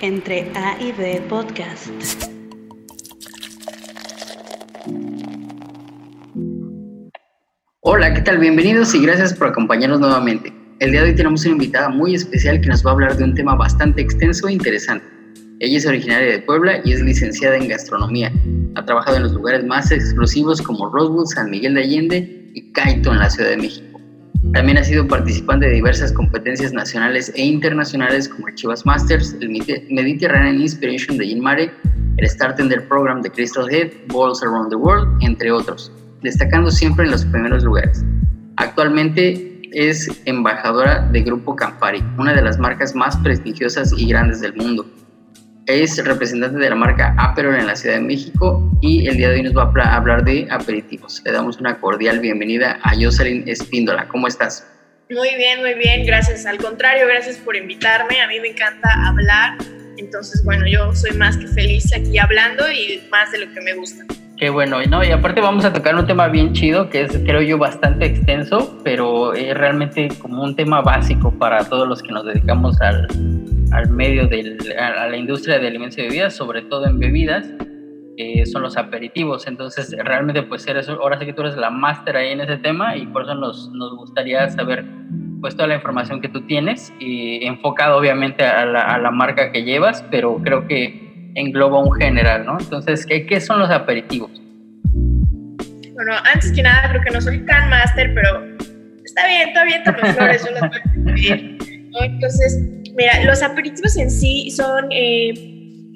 Entre A y B Podcast. Hola, ¿qué tal? Bienvenidos y gracias por acompañarnos nuevamente. El día de hoy tenemos una invitada muy especial que nos va a hablar de un tema bastante extenso e interesante. Ella es originaria de Puebla y es licenciada en gastronomía. Ha trabajado en los lugares más exclusivos como Rosewood, San Miguel de Allende y Caito en la Ciudad de México. También ha sido participante de diversas competencias nacionales e internacionales como el Chivas Masters, el Mediterranean Inspiration de Jean Mare, el Startender Program de Crystal Head, Balls Around the World, entre otros, destacando siempre en los primeros lugares. Actualmente es embajadora de Grupo Campari, una de las marcas más prestigiosas y grandes del mundo es representante de la marca Aperol en la Ciudad de México y el día de hoy nos va a hablar de aperitivos. Le damos una cordial bienvenida a Jocelyn Espíndola. ¿Cómo estás? Muy bien, muy bien, gracias. Al contrario, gracias por invitarme. A mí me encanta hablar. Entonces, bueno, yo soy más que feliz aquí hablando y más de lo que me gusta. Qué bueno, ¿no? Y aparte vamos a tocar un tema bien chido, que es, creo yo, bastante extenso, pero es realmente como un tema básico para todos los que nos dedicamos al, al medio de a la industria de alimentos y bebidas, sobre todo en bebidas, son los aperitivos. Entonces, realmente, pues eres, ahora sí que tú eres la máster ahí en ese tema y por eso nos, nos gustaría saber pues toda la información que tú tienes y enfocado obviamente a la, a la, marca que llevas, pero creo que engloba un general, ¿no? Entonces, ¿qué, qué son los aperitivos? Bueno, antes que nada, creo que no soy tan máster, pero está bien, todo bien, flores, yo las voy a Entonces, Mira, los aperitivos en sí son eh,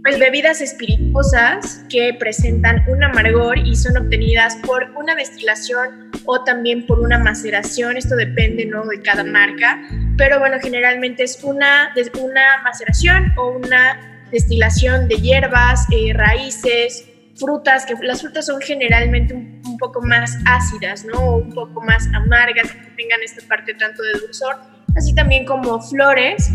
pues, bebidas espirituosas que presentan un amargor y son obtenidas por una destilación o también por una maceración. Esto depende ¿no? de cada marca, pero bueno, generalmente es una, una maceración o una destilación de hierbas, eh, raíces, frutas, que las frutas son generalmente un, poco más ácidas, ¿no? Un poco más amargas, que tengan esta parte tanto de dulzor, así también como flores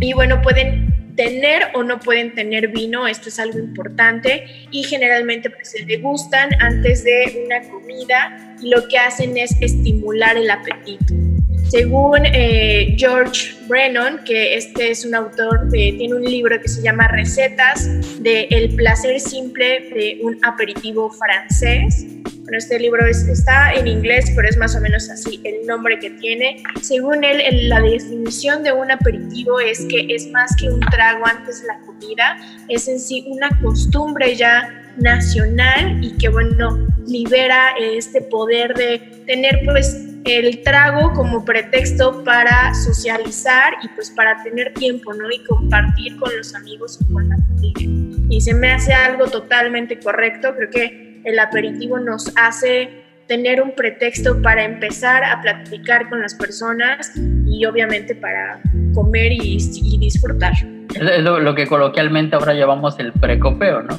y bueno, pueden tener o no pueden tener vino, esto es algo importante y generalmente pues, se degustan antes de una comida y lo que hacen es estimular el apetito. Según eh, George Brennan, que este es un autor, tiene un libro que se llama Recetas de El placer simple de un aperitivo francés. Bueno, este libro está en inglés, pero es más o menos así el nombre que tiene. Según él, la definición de un aperitivo es que es más que un trago antes de la comida, es en sí una costumbre ya nacional y que, bueno, libera este poder de tener pues el trago como pretexto para socializar y pues para tener tiempo, ¿no? Y compartir con los amigos y con la familia. Y se me hace algo totalmente correcto, creo que el aperitivo nos hace tener un pretexto para empezar a platicar con las personas y obviamente para comer y, disfrutar. Es lo, que coloquialmente ahora llamamos el precopeo, ¿no?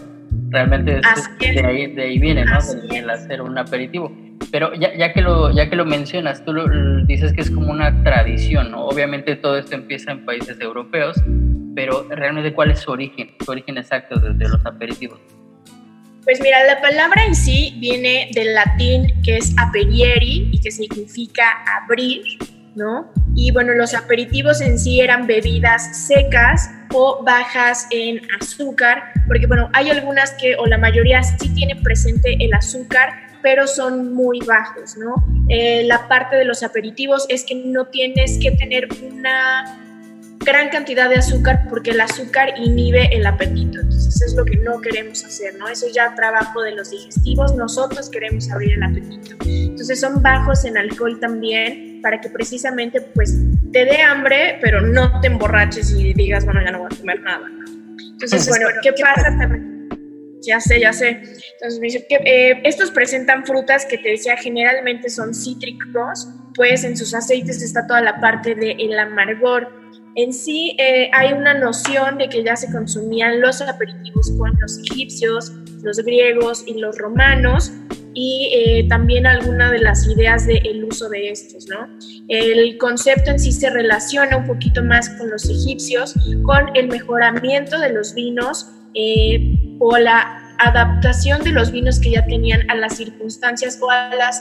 Realmente de, ahí, de, ahí, viene, ¿no? El, hacer un aperitivo. Pero ya, ya, que lo, ya que lo mencionas, tú dices que es como una tradición, ¿no? Obviamente todo esto empieza en países europeos, pero realmente ¿cuál es su origen, su origen exacto de, de los aperitivos? Pues mira, la palabra en sí viene del latín que es aperieri y que significa abrir, ¿no? Y bueno, los aperitivos en sí eran bebidas secas o bajas en azúcar, porque bueno, hay algunas que, o la mayoría sí tienen presente el azúcar, pero son muy bajos, ¿no? Eh, la parte de los aperitivos es que no tienes que tener una gran cantidad de azúcar porque el azúcar inhibe el apetito. Entonces es lo que no queremos hacer, ¿no? Eso ya trabajo de los digestivos, nosotros queremos abrir el apetito. Entonces son bajos en alcohol también para que precisamente pues te dé hambre, pero no te emborraches y digas, bueno, ya no voy a comer nada, Entonces, bueno, ¿qué pasa también? Ya sé, ya sé. Entonces me dice que eh, estos presentan frutas que te decía generalmente son cítricos, pues en sus aceites está toda la parte del amargor. En sí eh, hay una noción de que ya se consumían los aperitivos con los egipcios, los griegos y los romanos y eh, también alguna de las ideas del uso de estos, ¿no? El concepto en sí se relaciona un poquito más con los egipcios, con el mejoramiento de los vinos eh, o la adaptación de los vinos que ya tenían a las circunstancias o a las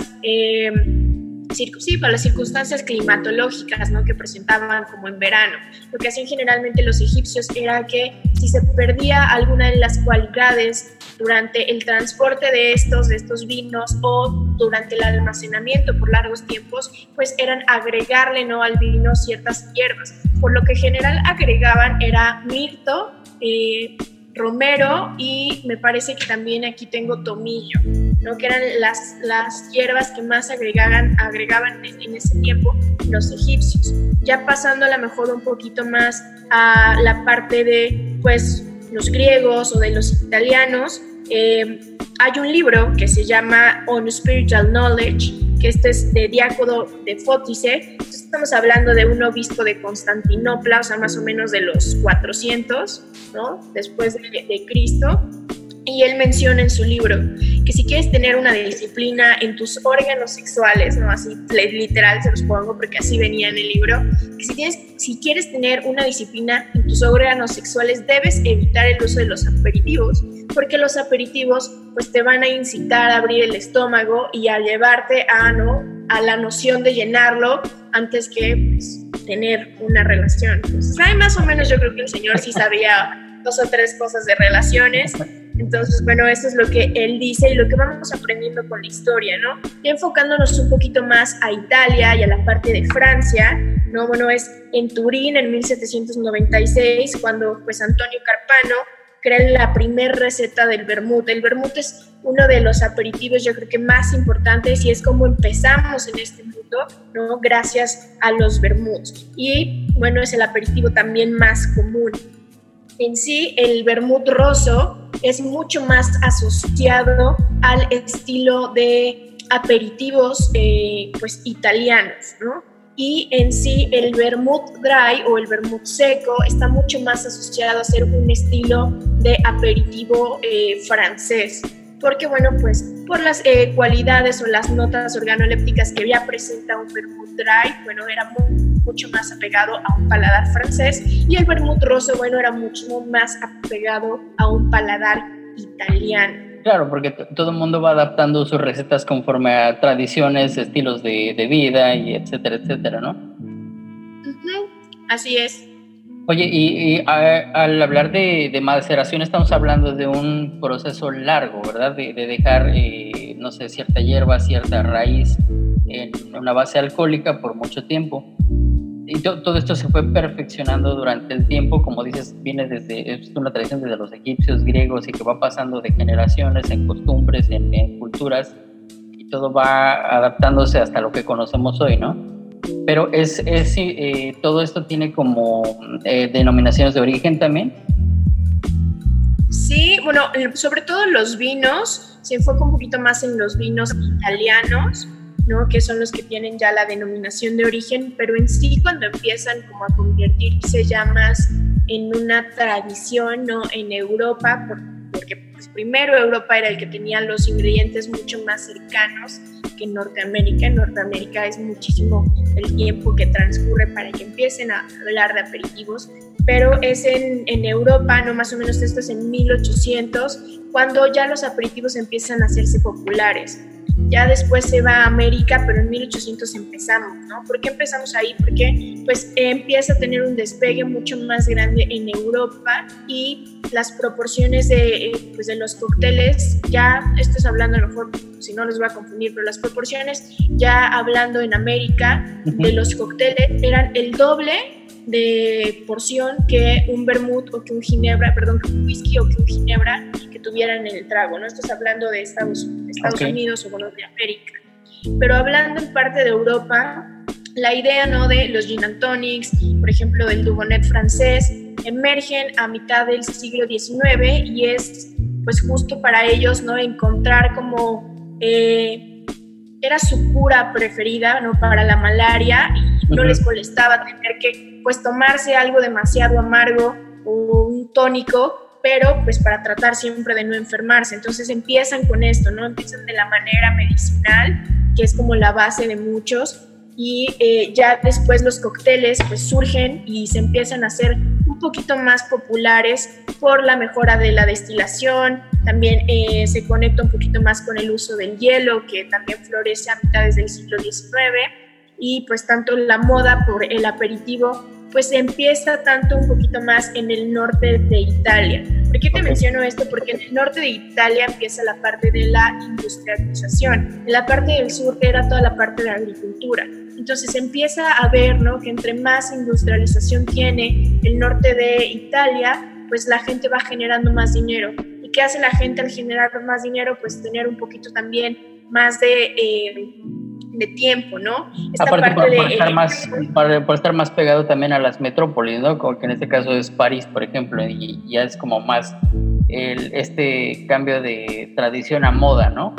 sí, para las circunstancias climatológicas ¿no? que presentaban como en verano. Lo que hacían generalmente los egipcios era que si se perdía alguna de las cualidades durante el transporte de estos, de estos vinos o durante el almacenamiento por largos tiempos, pues eran agregarle ¿no? al vino ciertas hierbas. Por lo que general agregaban era mirto, eh, romero y me parece que también aquí tengo tomillo, ¿no? que eran las, las hierbas que más agregaban, agregaban en, ese tiempo los egipcios. Ya pasando a lo mejor un poquito más a la parte de pues, los griegos o de los italianos, eh, hay un libro que se llama On Spiritual Knowledge, que este es de Diácono de Fótice. Estamos hablando de un obispo de Constantinopla, o sea, más o menos de los 400, ¿no? Después de, de Cristo. Y él menciona en su libro que si quieres tener una disciplina en tus órganos sexuales, no así literal se los pongo porque así venía en el libro, que si, tienes, si quieres tener una disciplina en tus órganos sexuales debes evitar el uso de los aperitivos, porque los aperitivos pues te van a incitar a abrir el estómago y a llevarte a, ¿no? a la noción de llenarlo antes que pues, tener una relación. Entonces, más o menos yo creo que el Señor sí sabía dos o tres cosas de relaciones entonces, bueno, eso es lo que él dice y lo que vamos aprendiendo con la historia, ¿no? Y enfocándonos un poquito más a Italia y a la parte de Francia, ¿no? Bueno, es en Turín en 1796 cuando pues Antonio Carpano crea la primera receta del vermut. El vermut es uno de los aperitivos yo creo que más importantes y es como empezamos en este mundo, ¿no? Gracias a los vermuts. Y bueno, es el aperitivo también más común en sí el vermut rosso es mucho más asociado al estilo de aperitivos eh, pues italianos, ¿no? Y en sí el vermut dry o el vermut seco está mucho más asociado a ser un estilo de aperitivo eh, francés porque bueno, pues por las eh, cualidades o las notas organolépticas que ya presenta un vermut dry, bueno, era mucho más apegado a un paladar francés y el vermut rosso, bueno, era mucho más apegado a un paladar italiano. Claro, porque todo el mundo va adaptando sus recetas conforme a tradiciones, estilos de, de vida y etcétera, etcétera, ¿no? Así es. Oye, y, al hablar de, maceración estamos hablando de un proceso largo, ¿verdad? De, dejar, eh, no sé, cierta hierba, cierta raíz en una base alcohólica por mucho tiempo. Y todo esto se fue perfeccionando durante el tiempo, como dices, viene desde, es una tradición desde los egipcios, griegos, y que va pasando de generaciones en costumbres, en, en culturas, y todo va adaptándose hasta lo que conocemos hoy, ¿no? Pero es, es eh, todo esto tiene como eh, denominaciones de origen también. Sí, bueno, sobre todo los vinos, se enfoca un poquito más en los vinos italianos, ¿no? que son los que tienen ya la denominación de origen, pero en sí cuando empiezan como a convertirse ya más en una tradición ¿no? en Europa, porque pues, primero Europa era el que tenía los ingredientes mucho más cercanos que Norteamérica. En Norteamérica es muchísimo el tiempo que transcurre para que empiecen a hablar de aperitivos, pero es en, en Europa, no más o menos esto es en 1800, cuando ya los aperitivos empiezan a hacerse populares. Ya después se va a América, pero en 1800 empezamos, ¿no? ¿Por qué empezamos ahí? Porque pues empieza a tener un despegue mucho más grande en Europa y las proporciones de, eh, pues, de los cócteles, ya esto es hablando a lo mejor, si no los voy a confundir, pero las proporciones, ya hablando en América, de los cócteles eran el doble de porción que un vermut o que un ginebra, perdón, que un whisky o que un ginebra que tuvieran en el trago, ¿no? Esto hablando de Estados, Estados Unidos o bueno, de América. Pero hablando en parte de Europa, la idea, ¿no? De los gin and tonics, por ejemplo, del Dubonnet francés, emergen a mitad del siglo XIX y es, pues, justo para ellos, ¿no? Encontrar como... Eh, era su cura preferida, ¿no? Para la malaria y no les molestaba tener que pues tomarse algo demasiado amargo o un tónico, pero pues para tratar siempre de no enfermarse. Entonces empiezan con esto, ¿no? Empiezan de la manera medicinal, que es como la base de muchos, y eh, ya después los cócteles pues surgen y se empiezan a hacer un poquito más populares por la mejora de la destilación, también eh, se conecta un poquito más con el uso del hielo, que también florece a mitad del siglo XIX, y pues tanto la moda por el aperitivo pues empieza tanto un poquito más en el norte de Italia. ¿Por qué te menciono esto? Porque en el norte de Italia empieza la parte de la industrialización. En la parte del sur era toda la parte de la agricultura. Entonces empieza a ver ¿no? que entre más industrialización tiene el norte de Italia, pues la gente va generando más dinero. ¿Y qué hace la gente al generar más dinero? Pues tener un poquito también más de... Eh, de tiempo, ¿no? Esta Aparte parte por, estar más, por, estar más pegado también a las metrópolis, ¿no? Como que en este caso es París, por ejemplo, y ya es como más el, este cambio de tradición a moda, ¿no?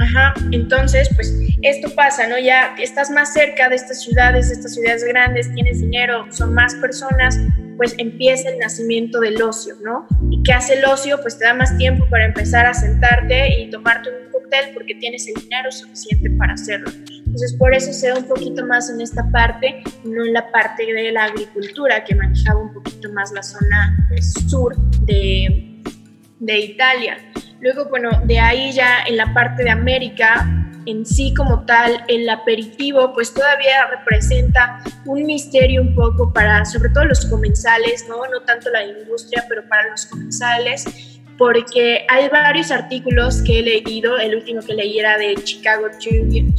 Ajá, entonces, pues esto pasa, ¿no? Ya estás más cerca de estas ciudades, de estas ciudades grandes, tienes dinero, son más personas, pues empieza el nacimiento del ocio, ¿no? ¿Y qué hace el ocio? Pues te da más tiempo para empezar a sentarte y tomarte un cóctel porque tienes el dinero suficiente para hacerlo. Entonces, por eso se da un poquito más en esta parte, no en la parte de la agricultura, que manejaba un poquito más la zona pues, sur de, de Italia. Luego, bueno, de ahí ya en la parte de América, en sí como tal, el aperitivo, pues todavía representa un misterio un poco para, sobre todo los comensales, ¿no? No tanto la industria, pero para los comensales, porque hay varios artículos que he leído, el último que leí era de Chicago Tribune,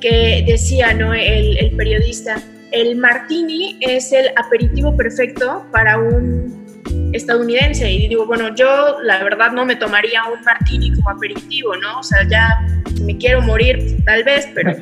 que decía, ¿no? El, el periodista, el martini es el aperitivo perfecto para un estadounidense y digo, bueno, yo la verdad no me tomaría un martini como aperitivo, ¿no? O sea, ya me quiero morir, tal vez, pero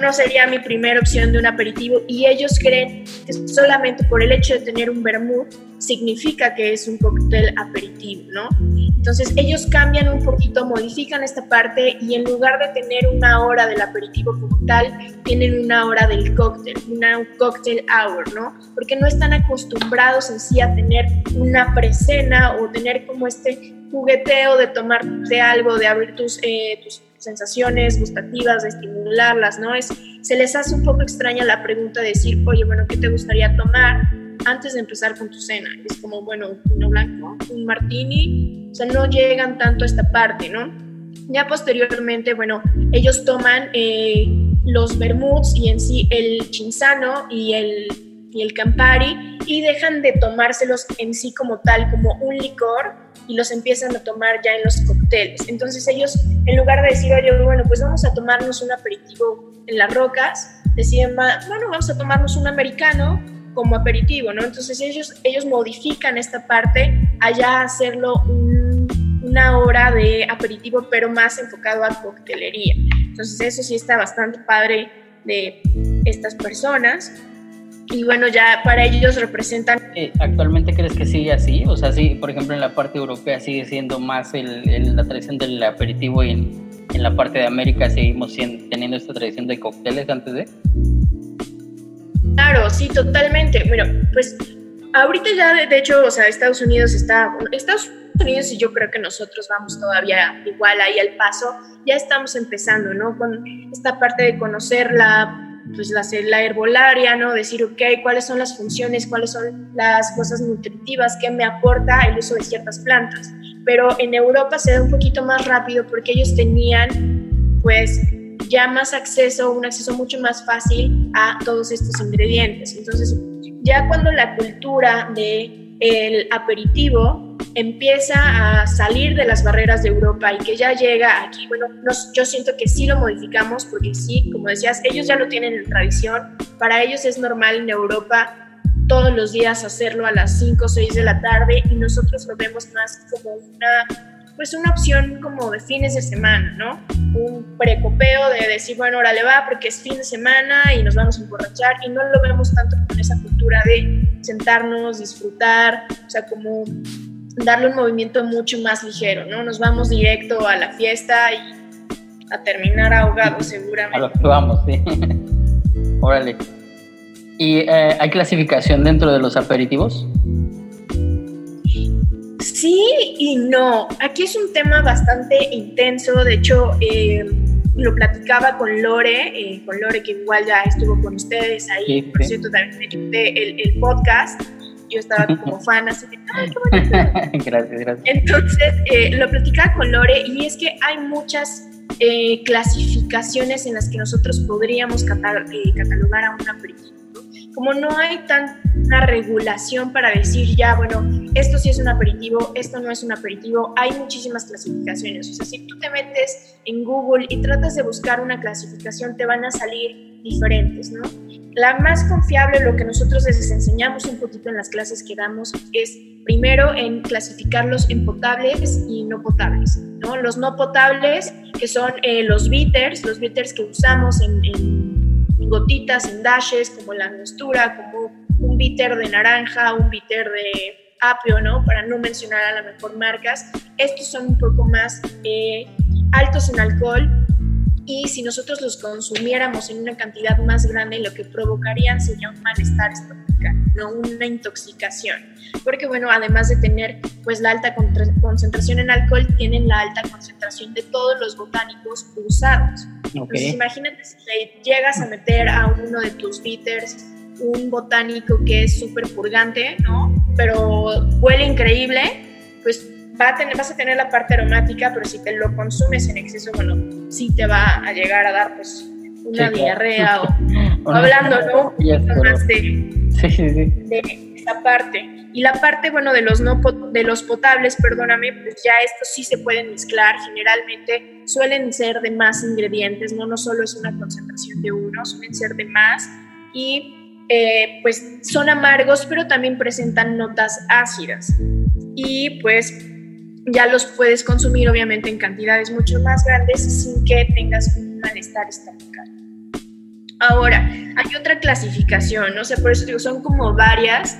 no sería mi primera opción de un aperitivo y ellos creen que solamente por el hecho de tener un vermouth significa que es un cóctel aperitivo, ¿no? Entonces ellos cambian un poquito, modifican esta parte y en lugar de tener una hora del aperitivo como tal, tienen una hora del cóctel, una cocktail hour, ¿no? Porque no están acostumbrados en sí a tener una precena o tener como este jugueteo de tomarte algo, de abrir tus, eh, tus sensaciones gustativas, de estimularlas, ¿no? Es, se les hace un poco extraña la pregunta de decir, oye, bueno, ¿qué te gustaría tomar antes de empezar con tu cena? Es como, bueno, un vino blanco, un martini, o sea, no llegan tanto a esta parte, ¿no? Ya posteriormente, bueno, ellos toman eh, los vermuts y en sí el chinzano y el, y el campari y dejan de tomárselos en sí como tal, como un licor, y los empiezan a tomar ya en los cócteles. Entonces ellos, en lugar de decir, oye, bueno, pues vamos a tomarnos un aperitivo en las rocas, deciden, bueno, vamos a tomarnos un americano como aperitivo, ¿no? Entonces ellos, ellos modifican esta parte allá hacerlo una hora de aperitivo, pero más enfocado a coctelería. Entonces eso sí está bastante padre de estas personas y bueno, ya para ellos representan... Eh, ¿Actualmente crees que sigue así? O sea, sí, por ejemplo, en la parte europea sigue siendo más el, la tradición del aperitivo y en, en, la parte de América seguimos teniendo esta tradición de cócteles antes de... Claro, sí, totalmente. Bueno, pues ahorita ya, de, hecho, o sea, Estados Unidos está... Estados Unidos y yo creo que nosotros vamos todavía igual ahí al paso, ya estamos empezando, ¿no? Con esta parte de conocer la pues la, la herbolaria, ¿no? Decir, ok, cuáles son las funciones, cuáles son las cosas nutritivas que me aporta el uso de ciertas plantas. Pero en Europa se da un poquito más rápido porque ellos tenían, pues, ya más acceso, un acceso mucho más fácil a todos estos ingredientes. Entonces, ya cuando la cultura de el aperitivo empieza a salir de las barreras de Europa y que ya llega aquí, bueno, yo siento que sí lo modificamos porque sí, como decías, ellos ya lo tienen en tradición, para ellos es normal en Europa todos los días hacerlo a las 5 o 6 de la tarde y nosotros lo vemos más como una pues una opción como de fines de semana, ¿no? Un precopeo de decir, bueno, ahora le va porque es fin de semana y nos vamos a emborrachar y no lo vemos tanto con esa cultura de sentarnos, disfrutar, o sea, como darle un movimiento mucho más ligero, ¿no? Nos vamos directo a la fiesta y a terminar ahogados seguramente. A lo que vamos, sí. Órale. ¿Y eh, hay clasificación dentro de los aperitivos? Sí y no. Aquí es un tema bastante intenso. De hecho, eh, lo platicaba con Lore, eh, con Lore que igual ya estuvo con ustedes ahí, por cierto, también el, el podcast. yo estaba como fan, así de, ¡ay, qué bonito! gracias, gracias. Entonces, eh, lo platicaba con Lore y es que hay muchas eh, clasificaciones en las que nosotros podríamos eh, catalogar a un aperitivo. Como no hay tanta regulación para decir ya, bueno, esto sí es un aperitivo, esto no es un aperitivo, hay muchísimas clasificaciones. O sea, si tú te metes en Google y tratas de buscar una clasificación, te van a salir diferentes, ¿no? La más confiable, lo que nosotros les enseñamos un poquito en las clases que damos, es primero en clasificarlos en potables y no potables. ¿no? Los no potables, que son eh, los bitters, los bitters que usamos en, gotitas, dashes, como la angostura, como un bitter de naranja, un bitter de apio, ¿no? Para no mencionar a lo mejor marcas. Estos son un poco más eh, altos en alcohol y si nosotros los consumiéramos en una cantidad más grande, lo que provocarían sería un malestar estomacal, no una intoxicación. Porque bueno, además de tener pues la alta concentración en alcohol, tienen la alta concentración de todos los botánicos usados. Entonces imagínate si le llegas a meter a uno de tus bitters un botánico que es súper purgante, ¿no? Pero huele increíble, pues va a tener, vas a tener la parte aromática, pero si te lo consumes en exceso, bueno, sí te va a llegar a dar pues una diarrea o, hablando, ¿no? Más de, de esa parte. Y la parte, bueno, de los, no, de los potables, perdóname, pues ya estos sí se pueden mezclar. Generalmente suelen ser de más ingredientes, no, no solo es una concentración de uno, suelen ser de más. Y eh, pues son amargos, pero también presentan notas ácidas. Y pues ya los puedes consumir obviamente en cantidades mucho más grandes sin que tengas un malestar estomacal. Ahora, hay otra clasificación, no sé, por eso digo, son como varias.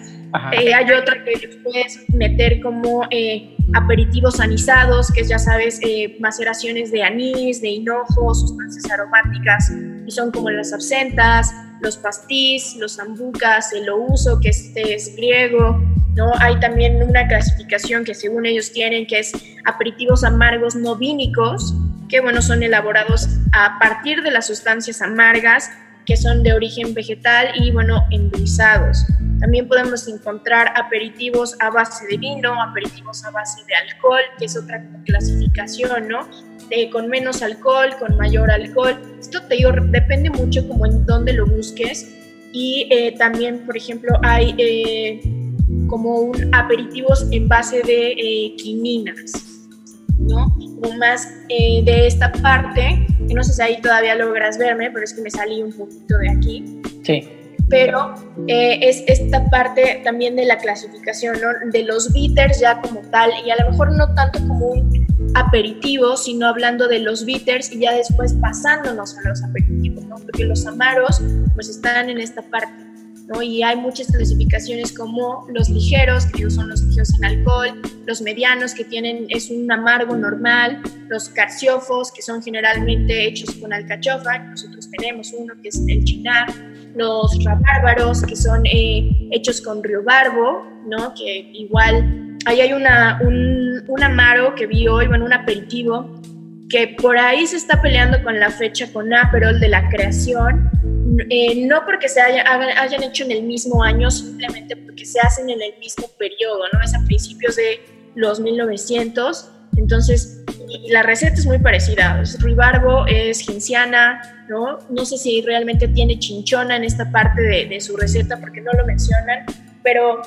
Eh, hay otra que puedes meter como eh, aperitivos anisados, que ya sabes, eh, maceraciones de anís, de hinojo, sustancias aromáticas, y son como las absentas, los pastís, los zambucas, el uso, que este es griego, ¿no? Hay también una clasificación que según ellos tienen, que es aperitivos amargos no vínicos, que bueno, son elaborados a partir de las sustancias amargas que son de origen vegetal y bueno, endulzados. También podemos encontrar aperitivos a base de vino, aperitivos a base de alcohol, que es otra clasificación, ¿no? De, con menos alcohol, con mayor alcohol. Esto te digo, depende mucho como en dónde lo busques. Y eh, también, por ejemplo, hay eh, como un aperitivos en base de eh, quininas, ¿no? Más eh, de esta parte, no sé si ahí todavía logras verme, pero es que me salí un poquito de aquí. Sí. Pero eh, es esta parte también de la clasificación, ¿no? De los bitters ya como tal, y a lo mejor no tanto como un aperitivo, sino hablando de los bitters y ya después pasándonos a los aperitivos, ¿no? Porque los amaros pues están en esta parte y hay muchas clasificaciones como los ligeros, que son los ligeros en alcohol, los medianos, que tienen, es un amargo normal, los carciofos, que son generalmente hechos con alcachofa, nosotros tenemos uno que es el chinar, los rabárbaros, que son eh, hechos con riobarbo, ¿no? Que igual, ahí hay una, un, un amaro que vi hoy, bueno, un aperitivo, que por ahí se está peleando con la fecha con Aperol de la creación, eh, no porque se hayan hecho en el mismo año, simplemente porque se hacen en el mismo periodo, ¿no? Es a principios de los 1900, entonces la receta es muy parecida, es ribarbo, es genciana, ¿no? No sé si realmente tiene chinchona en esta parte de, su receta porque no lo mencionan, pero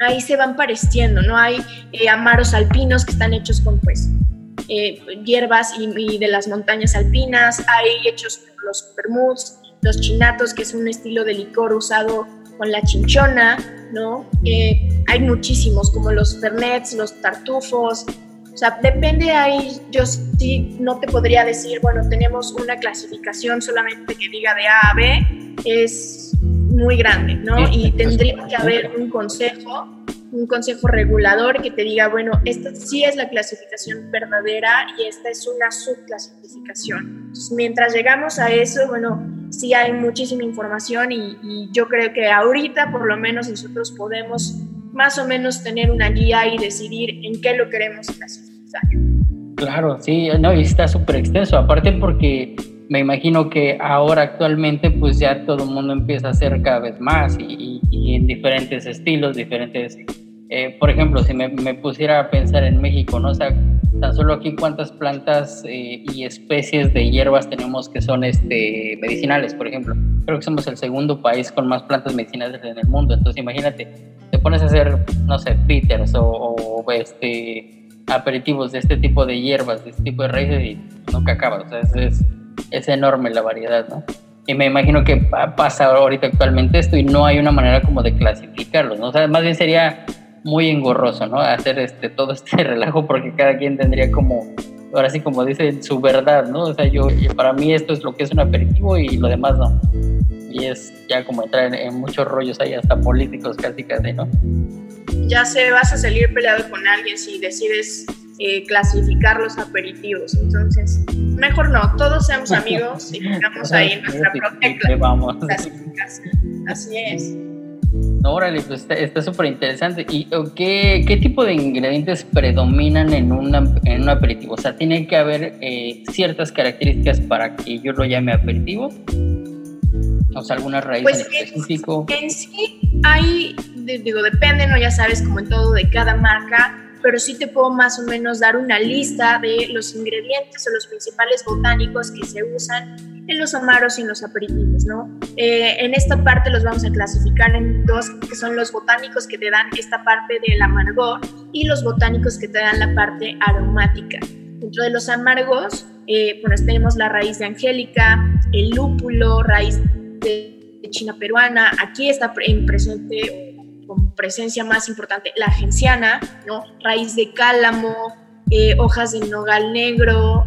ahí se van pareciendo, ¿no? Hay eh, amaros alpinos que están hechos con, pues, eh, hierbas y, de las montañas alpinas, hay hechos los vermuts, los chinatos, que es un estilo de licor usado con la chinchona, ¿no? Eh, hay muchísimos, como los fernets, los tartufos, o sea, depende ahí, yo sí no te podría decir, bueno, tenemos una clasificación solamente que diga de A a B, es muy grande, ¿no? Y tendría que haber un consejo un consejo regulador que te diga, bueno, esta sí es la clasificación verdadera y esta es una subclasificación. mientras llegamos a eso, bueno, sí hay muchísima información y, y, yo creo que ahorita por lo menos nosotros podemos más o menos tener una guía y decidir en qué lo queremos clasificar. Claro, sí, no, y está súper extenso, aparte porque me imagino que ahora actualmente pues ya todo el mundo empieza a hacer cada vez más y, y en diferentes estilos, diferentes eh, por ejemplo, si me, pusiera a pensar en México, ¿no? O sea, tan solo aquí cuántas plantas eh, y especies de hierbas tenemos que son este, medicinales, por ejemplo. Creo que somos el segundo país con más plantas medicinales en el mundo. Entonces, imagínate, te pones a hacer, no sé, bitters o, este, aperitivos de este tipo de hierbas, de este tipo de raíces y nunca acabas. O sea, es enorme la variedad, ¿no? Y me imagino que pasa ahorita actualmente esto y no hay una manera como de clasificarlos, ¿no? O sea, más bien sería muy engorroso, ¿no? Hacer este, todo este relajo porque cada quien tendría como, ahora sí como dicen, su verdad, ¿no? O sea, yo, para mí esto es lo que es un aperitivo y lo demás no. Y es ya como entrar en, muchos rollos ahí, hasta políticos casi casi, ¿no? Ya se vas a salir peleado con alguien si decides eh, clasificar los aperitivos. Entonces, mejor no, todos seamos amigos y tengamos ahí nuestra propia clasificación. Así es. Órale, pues está súper interesante. ¿Y qué, qué, tipo de ingredientes predominan en, una, en un aperitivo? O sea, ¿tiene que haber eh, ciertas características para que yo lo llame aperitivo? O sea, alguna raíz pues en específico. En, sí hay, digo, depende, ¿no? Ya sabes, como en todo de cada marca, pero sí te puedo más o menos dar una lista de los ingredientes o los principales botánicos que se usan en los amaros y en los aperitivos, ¿no? Eh, en esta parte los vamos a clasificar en dos, que son los botánicos que te dan esta parte del amargor y los botánicos que te dan la parte aromática. Dentro de los amargos, eh, pues tenemos la raíz de angélica, el lúpulo, raíz de, china peruana, aquí está en presente con presencia más importante la genciana, ¿no? raíz de cálamo, eh, hojas de nogal negro,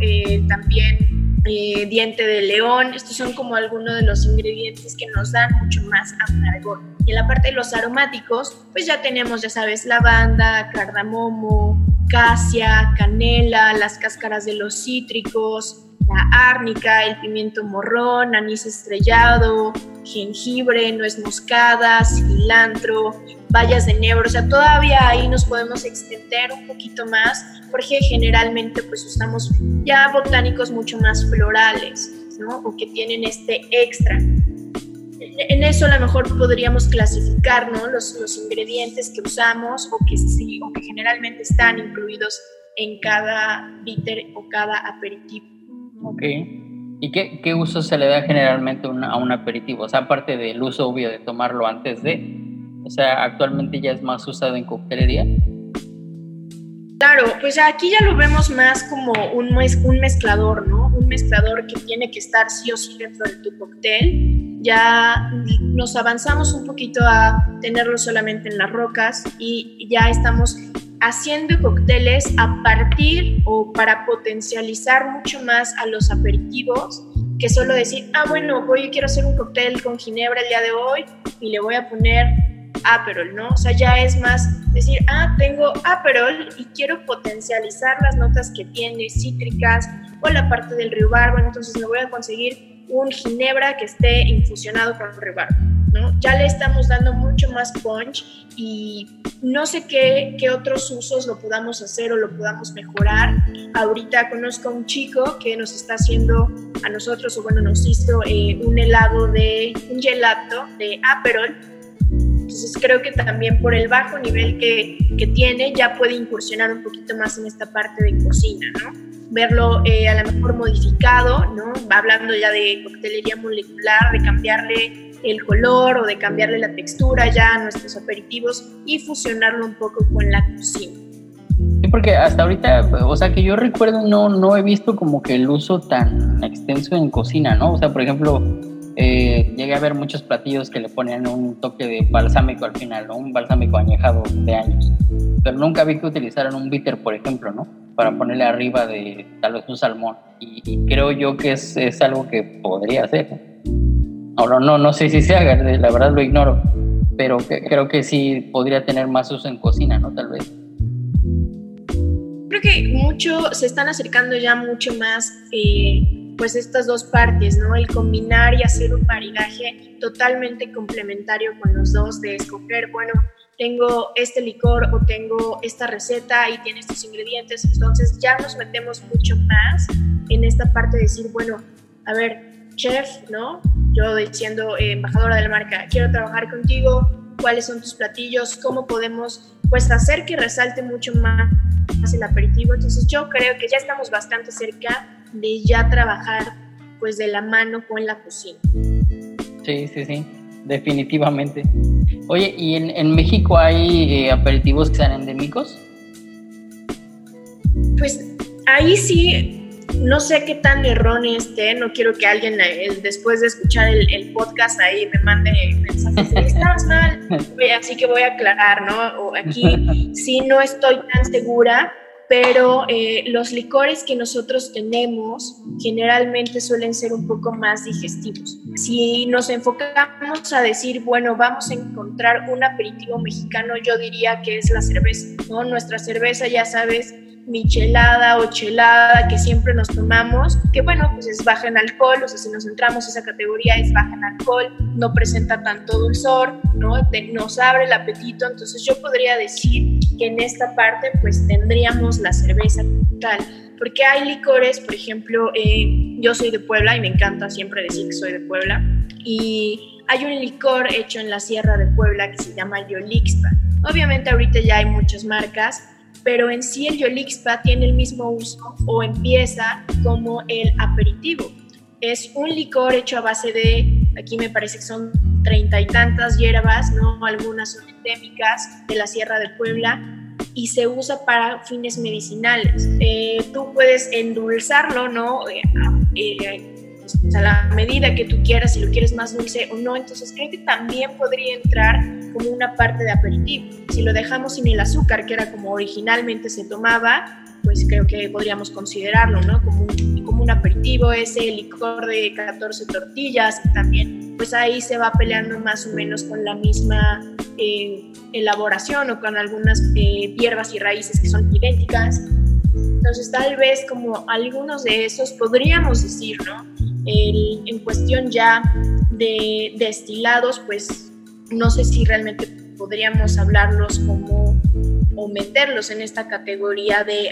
también eh, diente de león. Estos son como algunos de los ingredientes que nos dan mucho más amargor. Y en la parte de los aromáticos, pues ya tenemos, ya sabes, lavanda, cardamomo, casia, canela, las cáscaras de los cítricos, la árnica, el pimiento morrón, anís estrellado, jengibre, nuez moscada, cilantro, bayas de enebro, o sea, todavía ahí nos podemos extender un poquito más, porque generalmente pues usamos ya botánicos mucho más florales, ¿no? O que tienen este extra. En eso a lo mejor podríamos clasificar, ¿no? Los, los ingredientes que usamos o que sí, o que generalmente están incluidos en cada bitter o cada aperitivo. Ok. ¿Y qué, qué uso se le da generalmente a un aperitivo? O sea, aparte del uso obvio de tomarlo antes de, o sea, actualmente ya es más usado en coctelería. Claro, pues aquí ya lo vemos más como un, un mezclador, ¿no? Un mezclador que tiene que estar sí o sí dentro de tu cóctel. Ya nos avanzamos un poquito a tenerlo solamente en las rocas y ya estamos haciendo cócteles a partir o para potencializar mucho más a los aperitivos que solo decir, ah, bueno, hoy quiero hacer un cóctel con ginebra el día de hoy y le voy a poner Aperol, ¿no? O sea, ya es más decir, ah, tengo Aperol y quiero potencializar las notas que tiene cítricas o la parte del rhubarbo, entonces me voy a conseguir un ginebra que esté infusionado con rhubarbo, ¿no? Ya le estamos dando mucho más punch y no sé qué, qué otros usos lo podamos hacer o lo podamos mejorar. Ahorita conozco a un chico que nos está haciendo a nosotros, o bueno, nos hizo eh, un helado de, un gelato de Aperol entonces creo que también por el bajo nivel que, que tiene ya puede incursionar un poquito más en esta parte de cocina, ¿no? Verlo eh, a lo mejor modificado, ¿no? Hablando ya de coctelería molecular, de cambiarle el color o de cambiarle la textura ya a nuestros aperitivos y fusionarlo un poco con la cocina. Sí, porque hasta ahorita, o sea, que yo recuerdo, no, no he visto como que el uso tan extenso en cocina, ¿no? O sea, por ejemplo, eh, llegué a ver muchos platillos que le ponían un toque de balsámico al final, un balsámico añejado de años. Pero nunca vi que utilizaran un bitter, por ejemplo, ¿no? Para ponerle arriba de tal vez un salmón. Y, creo yo que es, es, algo que podría hacer. Ahora no, no sé si se haga, la verdad lo ignoro. Pero creo que sí podría tener más uso en cocina, ¿no? Tal vez. Creo que mucho, se están acercando ya mucho más. Eh, pues estas dos partes, ¿no? El combinar y hacer un maridaje totalmente complementario con los dos, de escoger, bueno, tengo este licor o tengo esta receta y tiene estos ingredientes, entonces ya nos metemos mucho más en esta parte de decir, bueno, a ver, chef, ¿no? Yo siendo embajadora de la marca, quiero trabajar contigo, cuáles son tus platillos, cómo podemos pues hacer que resalte mucho más el aperitivo. Entonces yo creo que ya estamos bastante cerca de ya trabajar pues de la mano con la cocina. Sí, sí, sí, definitivamente. Oye, ¿y en, México hay eh, aperitivos que sean endémicos? Pues ahí sí no sé qué tan erróneo esté, no quiero que alguien eh, después de escuchar el, podcast ahí me mande mensajes de estabas mal, así que voy a aclarar, ¿no? O aquí sí no estoy tan segura, pero eh, los licores que nosotros tenemos generalmente suelen ser un poco más digestivos. Si nos enfocamos a decir, bueno, vamos a encontrar un aperitivo mexicano, yo diría que es la cerveza, ¿no? Nuestra cerveza, ya sabes, michelada o chelada que siempre nos tomamos, que bueno, pues es baja en alcohol, o sea, si nos entramos esa categoría es baja en alcohol, no presenta tanto dulzor, ¿no? nos abre el apetito, entonces yo podría decir que en esta parte pues tendríamos la cerveza tal, porque hay licores, por ejemplo, eh, yo soy de Puebla y me encanta siempre decir que soy de Puebla, y hay un licor hecho en la Sierra de Puebla que se llama Yolixpa. Obviamente ahorita ya hay muchas marcas, pero en sí el Yolixpa tiene el mismo uso o empieza como el aperitivo. Es un licor hecho a base de, aquí me parece que son treinta y tantas hierbas, ¿no? Algunas son endémicas de la Sierra de Puebla y se usa para fines medicinales. Eh, tú puedes endulzarlo, ¿no? Eh, eh, a la medida que tú quieras, si lo quieres más dulce o no. Entonces creo que también podría entrar como una parte de aperitivo. Si lo dejamos sin el azúcar, que era como originalmente se tomaba, pues creo que podríamos considerarlo, ¿no? Como un, como un aperitivo, ese licor de 14 tortillas, también, pues ahí se va peleando más o menos con la misma eh, elaboración o con algunas eh, hierbas y raíces que son idénticas. Entonces, tal vez como algunos de esos podríamos decir, ¿no? en cuestión ya de destilados, pues no sé si realmente podríamos hablarlos como o meterlos en esta categoría de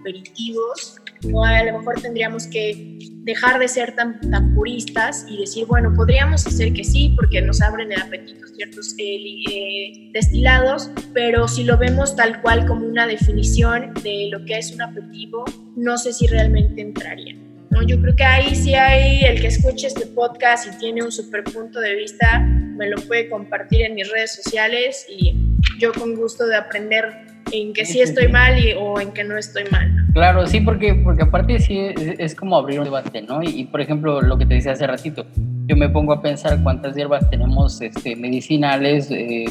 aperitivos, o a lo mejor tendríamos que dejar de ser tan, tan puristas y decir, bueno, podríamos hacer que sí, porque nos abren el apetito ciertos eh, eh, destilados, pero si lo vemos tal cual como una definición de lo que es un aperitivo, no sé si realmente entraría. ¿no? Yo creo que ahí sí hay el que escuche este podcast y tiene un super punto de vista, me lo puede compartir en mis redes sociales y yo con gusto de aprender en que sí estoy mal y, o en que no estoy mal. Claro, sí, porque, porque aparte sí es, como abrir un debate, ¿no? Y, por ejemplo, lo que te decía hace ratito, yo me pongo a pensar cuántas hierbas tenemos este, medicinales, eh,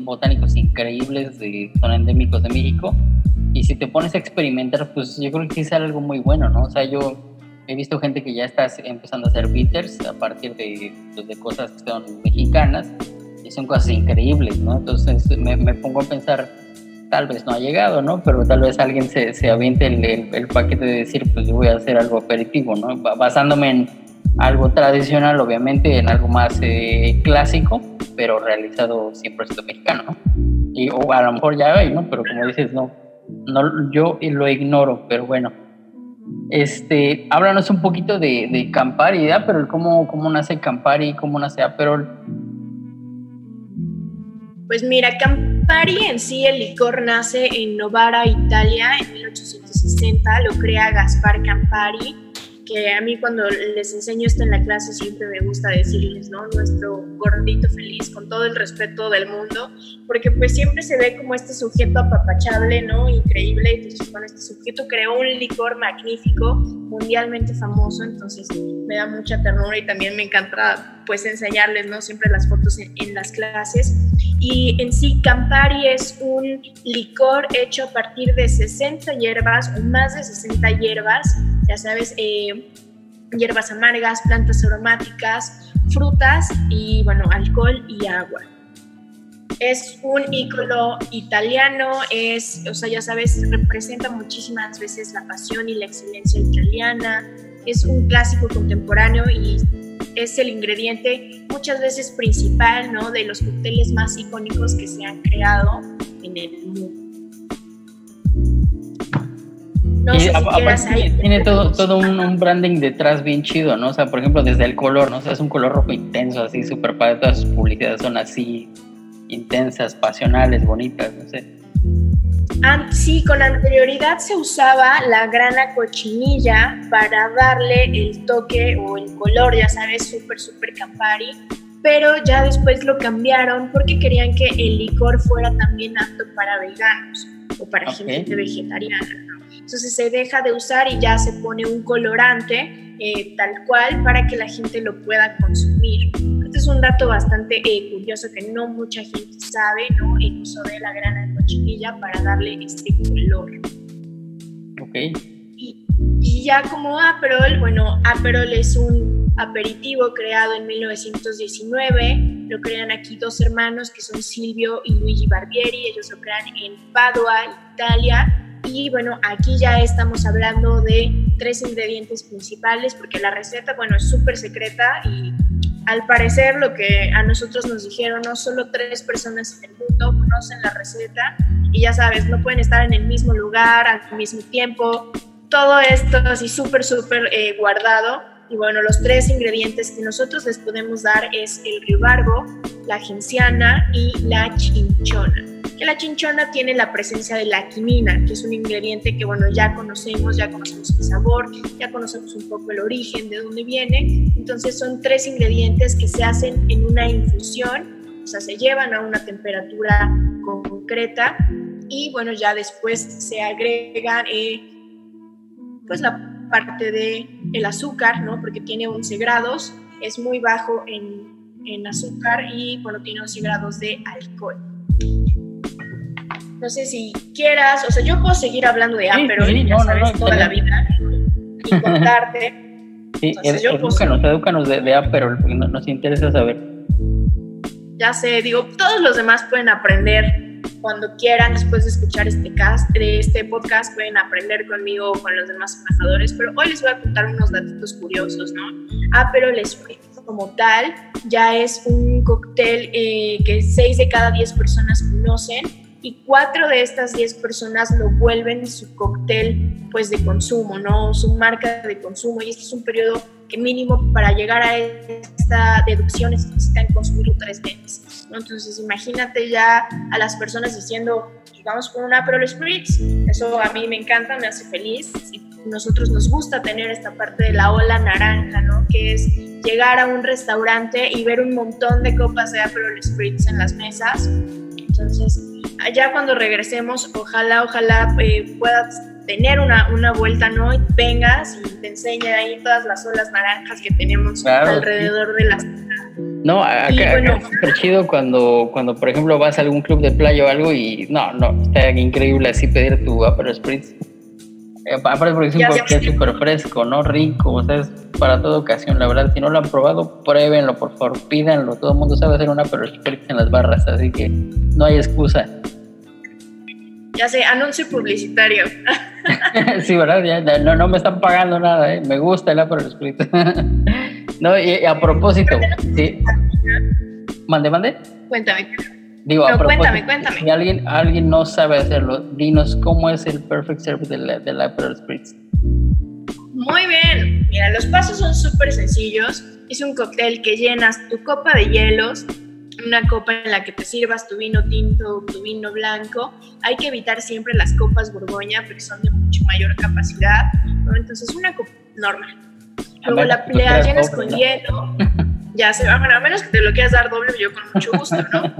botánicos increíbles, de, son endémicos de México, y si te pones a experimentar, pues yo creo que es algo muy bueno, ¿no? O sea, yo he visto gente que ya está empezando a hacer bitters a partir de, pues, de cosas que son mexicanas y son cosas increíbles, ¿no? Entonces me, me, pongo a pensar, tal vez no ha llegado, ¿no? Pero tal vez alguien se, se aviente el, el, paquete de decir, pues yo voy a hacer algo aperitivo, ¿no? Basándome en algo tradicional, obviamente, en algo más eh, clásico, pero realizado 100% mexicano, ¿no? Y o a lo mejor ya hay, ¿no? Pero como dices, no, no yo lo ignoro, pero bueno este, háblanos un poquito de, de Campari, ¿ya? pero cómo, cómo nace Campari, cómo nace Aperol. Pues mira, Campari en sí, el licor nace en Novara, Italia, en 1860, lo crea Gaspar Campari que a mí cuando les enseño esto en la clase siempre me gusta decirles, ¿no? Nuestro gordito feliz, con todo el respeto del mundo, porque pues siempre se ve como este sujeto apapachable, ¿no? Increíble, entonces con este sujeto creó un licor magnífico, mundialmente famoso, entonces me da mucha ternura y también me encanta pues enseñarles, ¿no? Siempre las fotos en, en las clases. Y en sí, Campari es un licor hecho a partir de 60 hierbas o más de 60 hierbas ya sabes, eh, hierbas amargas, plantas aromáticas, frutas y, bueno, alcohol y agua. Es un ícono italiano, es, o sea, ya sabes, representa muchísimas veces la pasión y la excelencia italiana, es un clásico contemporáneo y es el ingrediente muchas veces principal, ¿no? De los cócteles más icónicos que se han creado en el mundo. No sé si quieras ahí. Tiene todo, todo un, branding detrás bien chido, ¿no? O sea, por ejemplo, desde el color, ¿no? O sea, es un color rojo intenso, así súper padre. Todas sus publicidades son así intensas, pasionales, bonitas, no sé. Sí, con anterioridad se usaba la grana cochinilla para darle el toque o el color, ya sabes, súper, súper Campari, pero ya después lo cambiaron porque querían que el licor fuera también apto para veganos o para gente vegetariana. Entonces se deja de usar y ya se pone un colorante eh, tal cual para que la gente lo pueda consumir. Este es un dato bastante eh, curioso que no mucha gente sabe, ¿no? El uso de la grana de cochinilla para darle este color. Ok. Y, y ya como Aperol, bueno, Aperol es un aperitivo creado en 1919. Lo crean aquí dos hermanos que son Silvio y Luigi Barbieri. Ellos lo crean en Padua, Italia y bueno, aquí ya estamos hablando de tres ingredientes principales porque la receta, bueno, es súper secreta y al parecer lo que a nosotros nos dijeron, no solo tres personas en el mundo conocen la receta y ya sabes, no pueden estar en el mismo lugar al mismo tiempo. Todo esto así súper, súper eh, guardado. Y bueno, los tres ingredientes que nosotros les podemos dar es el ribarbo, la genciana y la chinchona que la chinchona tiene la presencia de la quinina, que es un ingrediente que, bueno, ya conocemos, ya conocemos el sabor, ya conocemos un poco el origen, de dónde viene. Entonces son tres ingredientes que se hacen en una infusión, o sea, se llevan a una temperatura concreta y, bueno, ya después se agrega, eh, pues, la parte de el azúcar, ¿no? Porque tiene 11 grados, es muy bajo en, en azúcar y, bueno, tiene 11 grados de alcohol. No sé si quieras, o sea, yo puedo seguir hablando de Aperol, sí, ya sabes, toda la vida y contarte. Sí, Entonces, edúcanos, edúcanos de, de Aperol, porque nos interesa saber. Ya sé, digo, todos los demás pueden aprender cuando quieran, después de escuchar este, cast, de este podcast, pueden aprender conmigo o con los demás embajadores, pero hoy les voy a contar unos datos curiosos, ¿no? Aperol Spritz como tal ya es un cóctel eh, que 6 de cada 10 personas conocen y cuatro de estas diez personas lo vuelven su cóctel pues de consumo, ¿no? Su marca de consumo y este es un periodo que mínimo para llegar a esta deducción necesitan consumirlo tres veces, ¿no? Entonces imagínate ya a las personas diciendo, vamos con una Aperol Spritz, eso a mí me encanta, me hace feliz, y nosotros nos gusta tener esta parte de la ola naranja, ¿no? Que es llegar a un restaurante y ver un montón de copas de Aperol Spritz en las mesas, entonces allá cuando regresemos, ojalá, ojalá eh, puedas tener una, una, vuelta, ¿no? Y vengas y te enseñe ahí todas las olas naranjas que tenemos alrededor de la No, acá, es súper chido cuando, cuando, por ejemplo, vas a algún club de playa o algo y no, no, está increíble así pedir tu Aperol Spritz eh, aparte porque es un cóctel súper fresco, ¿no? Rico, o sea, es para toda ocasión, la verdad. Si no lo han probado, pruébenlo, por favor, pídanlo. Todo el mundo sabe hacer una pero en las barras, así que no hay excusa. Ya sé, anuncio publicitario. sí, ¿verdad? Ya, no, no me están pagando nada, ¿eh? Me gusta el Aperol Spritz. no, y, a propósito, sí. Mande, mande. Cuéntame. Digo, cuéntame, cuéntame. Si alguien, alguien no sabe hacerlo, dinos cómo es el perfect serve de la, de la Aperol Spritz. Muy bien. Mira, los pasos son súper sencillos. Es un cóctel que llenas tu copa de hielos, una copa en la que te sirvas tu vino tinto tu vino blanco. Hay que evitar siempre las copas Borgoña porque son de mucho mayor capacidad. Entonces, una copa normal. Luego la, la llenas con hielo. ya se va, bueno, a menos que te lo quieras dar doble, yo con mucho gusto, ¿no?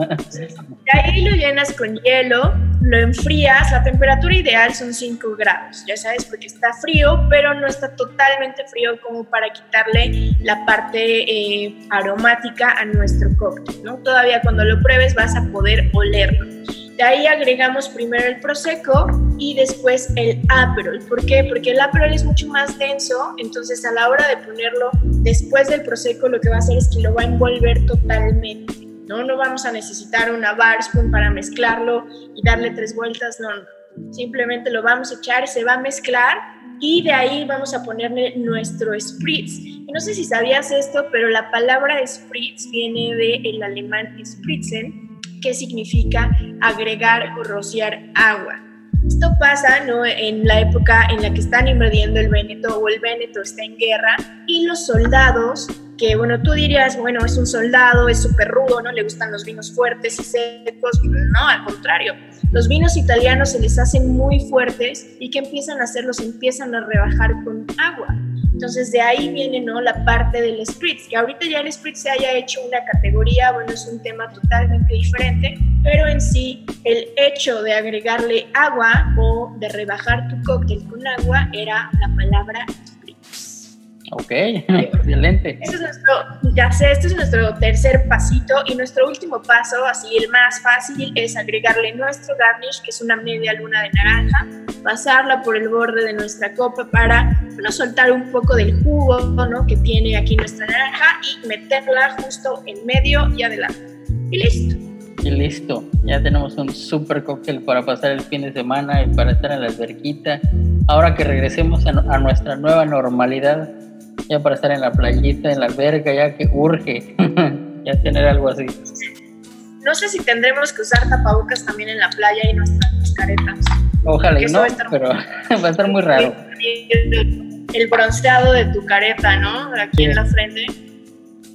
y ahí lo llenas con hielo, lo enfrías, la temperatura ideal son 5 grados, ya sabes, porque está frío, pero no está totalmente frío como para quitarle la parte eh, aromática a nuestro cóctel, ¿no? Todavía cuando lo pruebes vas a poder olerlo. De ahí agregamos primero el Prosecco y después el Aperol. ¿Por qué? Porque el Aperol es mucho más denso, entonces a la hora de ponerlo después del Prosecco lo que va a hacer es que lo va a envolver totalmente. No, no vamos a necesitar una bar spoon para mezclarlo y darle tres vueltas, no, no. Simplemente lo vamos a echar, se va a mezclar y de ahí vamos a ponerle nuestro spritz. Y no sé si sabías esto, pero la palabra spritz viene del alemán spritzen, que significa agregar o rociar agua. Esto pasa ¿no? en la época en la que están invadiendo el Véneto o el Véneto está en guerra y los soldados, que bueno, tú dirías, bueno, es un soldado, es súper rudo, ¿no? Le gustan los vinos fuertes y secos. No, al contrario. Los vinos italianos se les hacen muy fuertes y ¿qué empiezan a hacer? Los empiezan a rebajar con agua. Entonces de ahí viene ¿no? la parte del spritz, que ahorita ya el spritz se haya hecho una categoría, bueno, es un tema totalmente diferente, pero en sí el hecho de agregarle agua o de rebajar tu cóctel con agua era la palabra Ok, excelente. Este es nuestro, ya sé, este es nuestro tercer pasito y nuestro último paso, así el más fácil, es agregarle nuestro garnish, que es una media luna de naranja, pasarla por el borde de nuestra copa para bueno, soltar un poco del jugo ¿no? que tiene aquí nuestra naranja y meterla justo en medio y adelante. Y listo. Y listo, ya tenemos un super cóctel para pasar el fin de semana y para estar en la alberquita. Ahora que regresemos a, a nuestra nueva normalidad, ya para estar en la playita, en la alberca, ya que urge ya tener algo así. No sé si tendremos que usar tapabocas también en la playa y nuestras caretas. Ojalá y no, pero va a estar muy raro. El, bronceado de tu careta, ¿no? Aquí en la frente.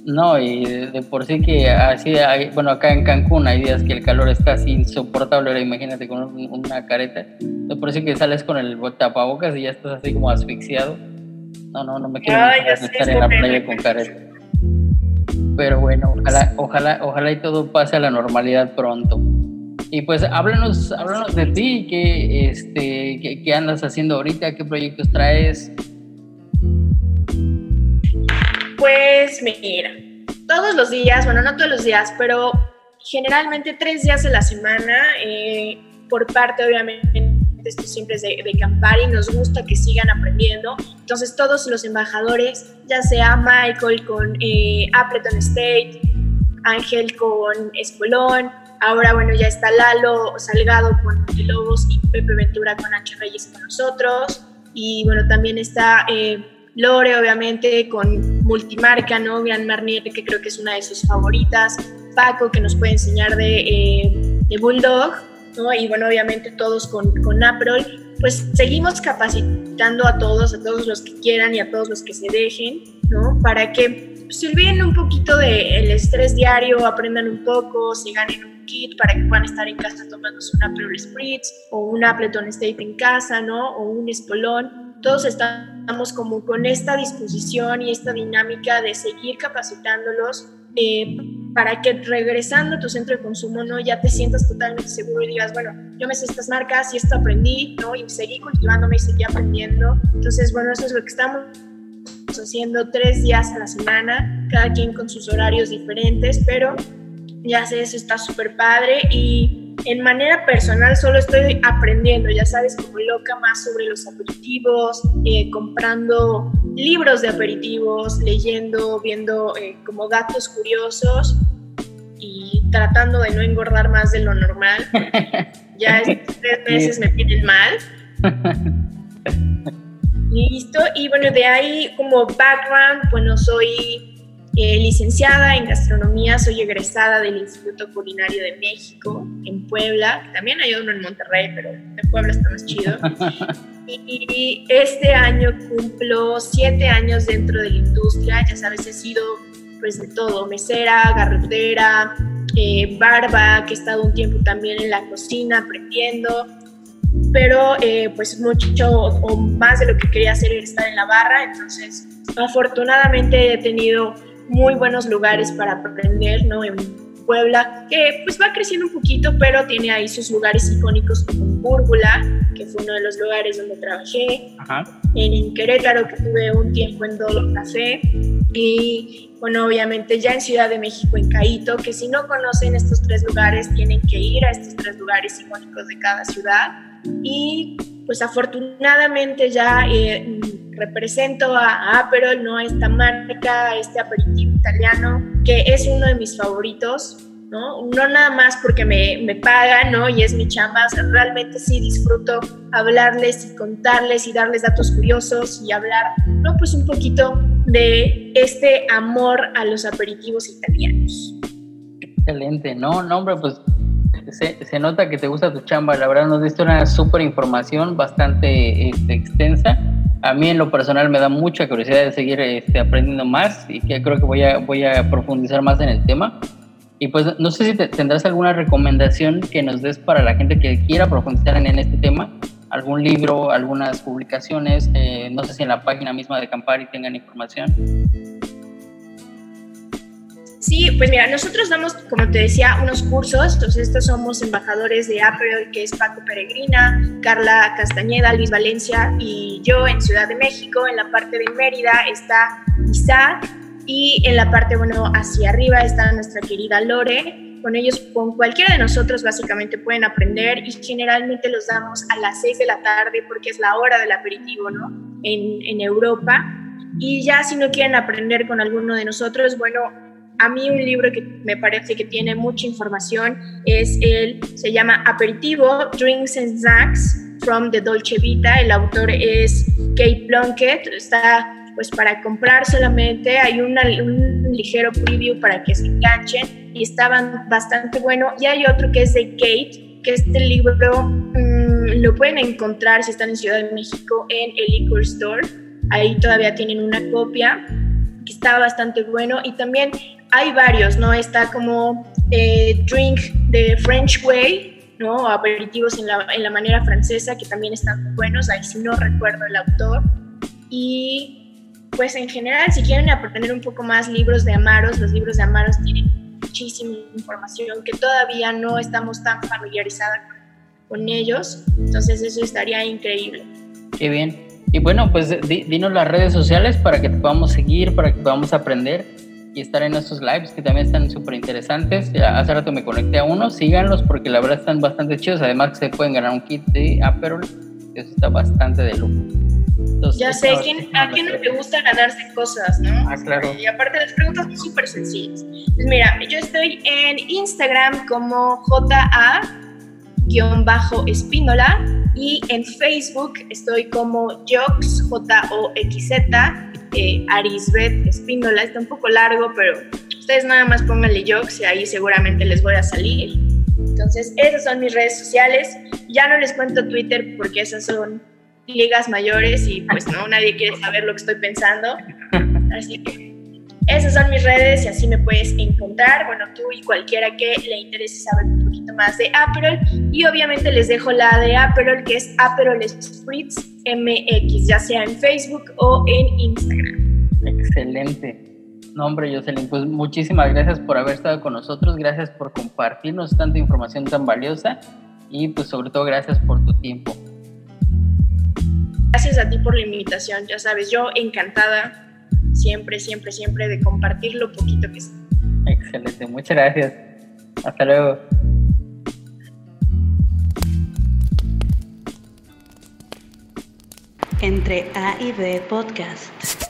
No, y de, por sí que así, hay, bueno, acá en Cancún hay días que el calor es casi insoportable, ahora imagínate con una careta, de por sí que sales con el tapabocas y ya estás así como asfixiado no, no, no me quiero estar en la playa con careta. Pero bueno, ojalá, ojalá, ojalá y todo pase a la normalidad pronto. Y pues háblanos, háblanos de ti, ¿qué, este, qué, andas haciendo ahorita? ¿Qué proyectos traes? Pues mira, todos los días, bueno, no todos los días, pero generalmente tres días a la semana, eh, por parte obviamente esto siempre es de, de Campari, nos gusta que sigan aprendiendo. Entonces todos los embajadores, ya sea Michael con eh, Appleton State, Ángel con Espolón, ahora bueno ya está Lalo Salgado con Lobos y Pepe Ventura con H. Reyes con nosotros. Y bueno, también está eh, Lore, obviamente, con Multimarca, ¿no? Gran Marnier, que creo que es una de sus favoritas. Paco, que nos puede enseñar de, eh, de Bulldog y bueno, obviamente todos con, con Aprol, pues seguimos capacitando a todos, a todos los que quieran y a todos los que se dejen, ¿no? Para que se olviden un poquito del estrés diario, aprendan un poco, se ganen un kit para que puedan estar en casa tomándose un Aprol Spritz o un Appleton State en casa, ¿no? O un Espolón. Todos estamos como con esta disposición y esta dinámica de seguir capacitándolos eh, para que regresando a tu centro de consumo no ya te sientas totalmente seguro y digas, bueno, yo me sé estas marcas y esto aprendí, ¿no? Y seguí cultivándome y seguí aprendiendo. Entonces, bueno, eso es lo que estamos haciendo tres días a la semana, cada quien con sus horarios diferentes, pero ya sé, eso está súper padre y en manera personal solo estoy aprendiendo, ya sabes, como loca más sobre los aperitivos, eh, comprando libros de aperitivos, leyendo, viendo eh, como datos curiosos y tratando de no engordar más de lo normal. ya estos tres meses me piden mal. Listo, y bueno, de ahí como background, bueno, soy eh, licenciada en gastronomía, soy egresada del Instituto Culinario de México en Puebla, también hay uno en Monterrey, pero en Puebla está más chido. y este año cumplo siete años dentro de la industria, ya sabes, he sido pues de todo, mesera, garrotera, eh, barba, que he estado un tiempo también en la cocina aprendiendo, pero eh, pues mucho o más de lo que quería hacer era estar en la barra, entonces afortunadamente he tenido muy buenos lugares para aprender, ¿no? En Puebla, que pues va creciendo un poquito, pero tiene ahí sus lugares icónicos como Búrbula, que fue uno de los lugares donde trabajé, en Querétaro, que tuve un tiempo en Dolo Café, y bueno, obviamente ya en Ciudad de México, en Caíto, que si no conocen estos tres lugares, tienen que ir a estos tres lugares icónicos de cada ciudad. Y pues afortunadamente ya eh, represento a, Aperol, ¿no? Esta marca, este aperitivo italiano, que es uno de mis favoritos, ¿no? No nada más porque me, me pagan, ¿no? Y es mi chamba, realmente sí disfruto hablarles y contarles y darles datos curiosos y hablar, ¿no? Pues un poquito de este amor a los aperitivos italianos. Excelente, no, no, hombre, pues se, nota que te gusta tu chamba, la verdad nos diste una súper información bastante este, extensa. A mí en lo personal me da mucha curiosidad de seguir este, aprendiendo más y que creo que voy a, voy a profundizar más en el tema. Y pues no sé si tendrás alguna recomendación que nos des para la gente que quiera profundizar en, este tema, algún libro, algunas publicaciones, eh, no sé si en la página misma de Campari tengan información. Sí, pues mira, nosotros damos, como te decía, unos cursos. Entonces, estos somos embajadores de Apple, que es Paco Peregrina, Carla Castañeda, Luis Valencia y yo en Ciudad de México. En la parte de Mérida está Isaac y en la parte, bueno, hacia arriba está nuestra querida Lore. Con ellos, con cualquiera de nosotros, básicamente pueden aprender y generalmente los damos a las 6 de la tarde porque es la hora del aperitivo, ¿no? En, en Europa. Y ya si no quieren aprender con alguno de nosotros, bueno, a mí un libro que me parece que tiene mucha información es el, se llama Aperitivo, Drinks and Snacks from the Dolce Vita. El autor es Kate Plunkett. Está pues para comprar solamente, hay un ligero preview para que se enganchen y estaban bastante bueno. Y hay otro que es de Kate, que este libro mm, lo pueden encontrar si están en Ciudad de México en el Liquor Store. Ahí todavía tienen una copia que está bastante bueno y también hay varios, ¿no? Está como eh, Drink the French Way, ¿no? Aperitivos en la, en la manera francesa, que también están buenos, ahí sí no recuerdo el autor. Y pues en general, si quieren aprender un poco más libros de Amaros, los libros de Amaros tienen muchísima información que todavía no estamos tan familiarizados con ellos, entonces eso estaría increíble. Qué bien. Y bueno, pues dinos las redes sociales para que te podamos seguir, para que podamos aprender y estar en estos lives que también están súper interesantes. Hace rato me conecté a uno, síganlos porque la verdad están bastante chidos. Además se pueden ganar un kit de Aperol, eso está bastante de lujo. ya sé, ¿a quién no le gusta ganarse cosas, no? Ah, claro. Y aparte las preguntas son súper sencillas. Pues mira, yo estoy en Instagram como JA-espínola y en Facebook estoy como Jox, J-O-X-Z eh, Arisbet Espíndola. Está un poco largo, pero ustedes nada más pónganle Jox y ahí seguramente les voy a salir. Entonces, esas son mis redes sociales. Ya no les cuento Twitter porque esas son ligas mayores y pues no, nadie quiere saber lo que estoy pensando. Así que esas son mis redes y así me puedes encontrar. Bueno, tú y cualquiera que le interese saber un poquito más de Aperol. Y obviamente les dejo la de Aperol, que es Aperol Spritz MX, ya sea en Facebook o en Instagram. Excelente. No, hombre, Jocelyn, pues muchísimas gracias por haber estado con nosotros, gracias por compartirnos tanta información tan valiosa y pues sobre todo gracias por tu tiempo. Gracias a ti por la invitación, ya sabes, yo encantada siempre, siempre, siempre de compartir lo poquito que sé. Excelente, muchas gracias. Hasta luego. Entre A y B Podcast.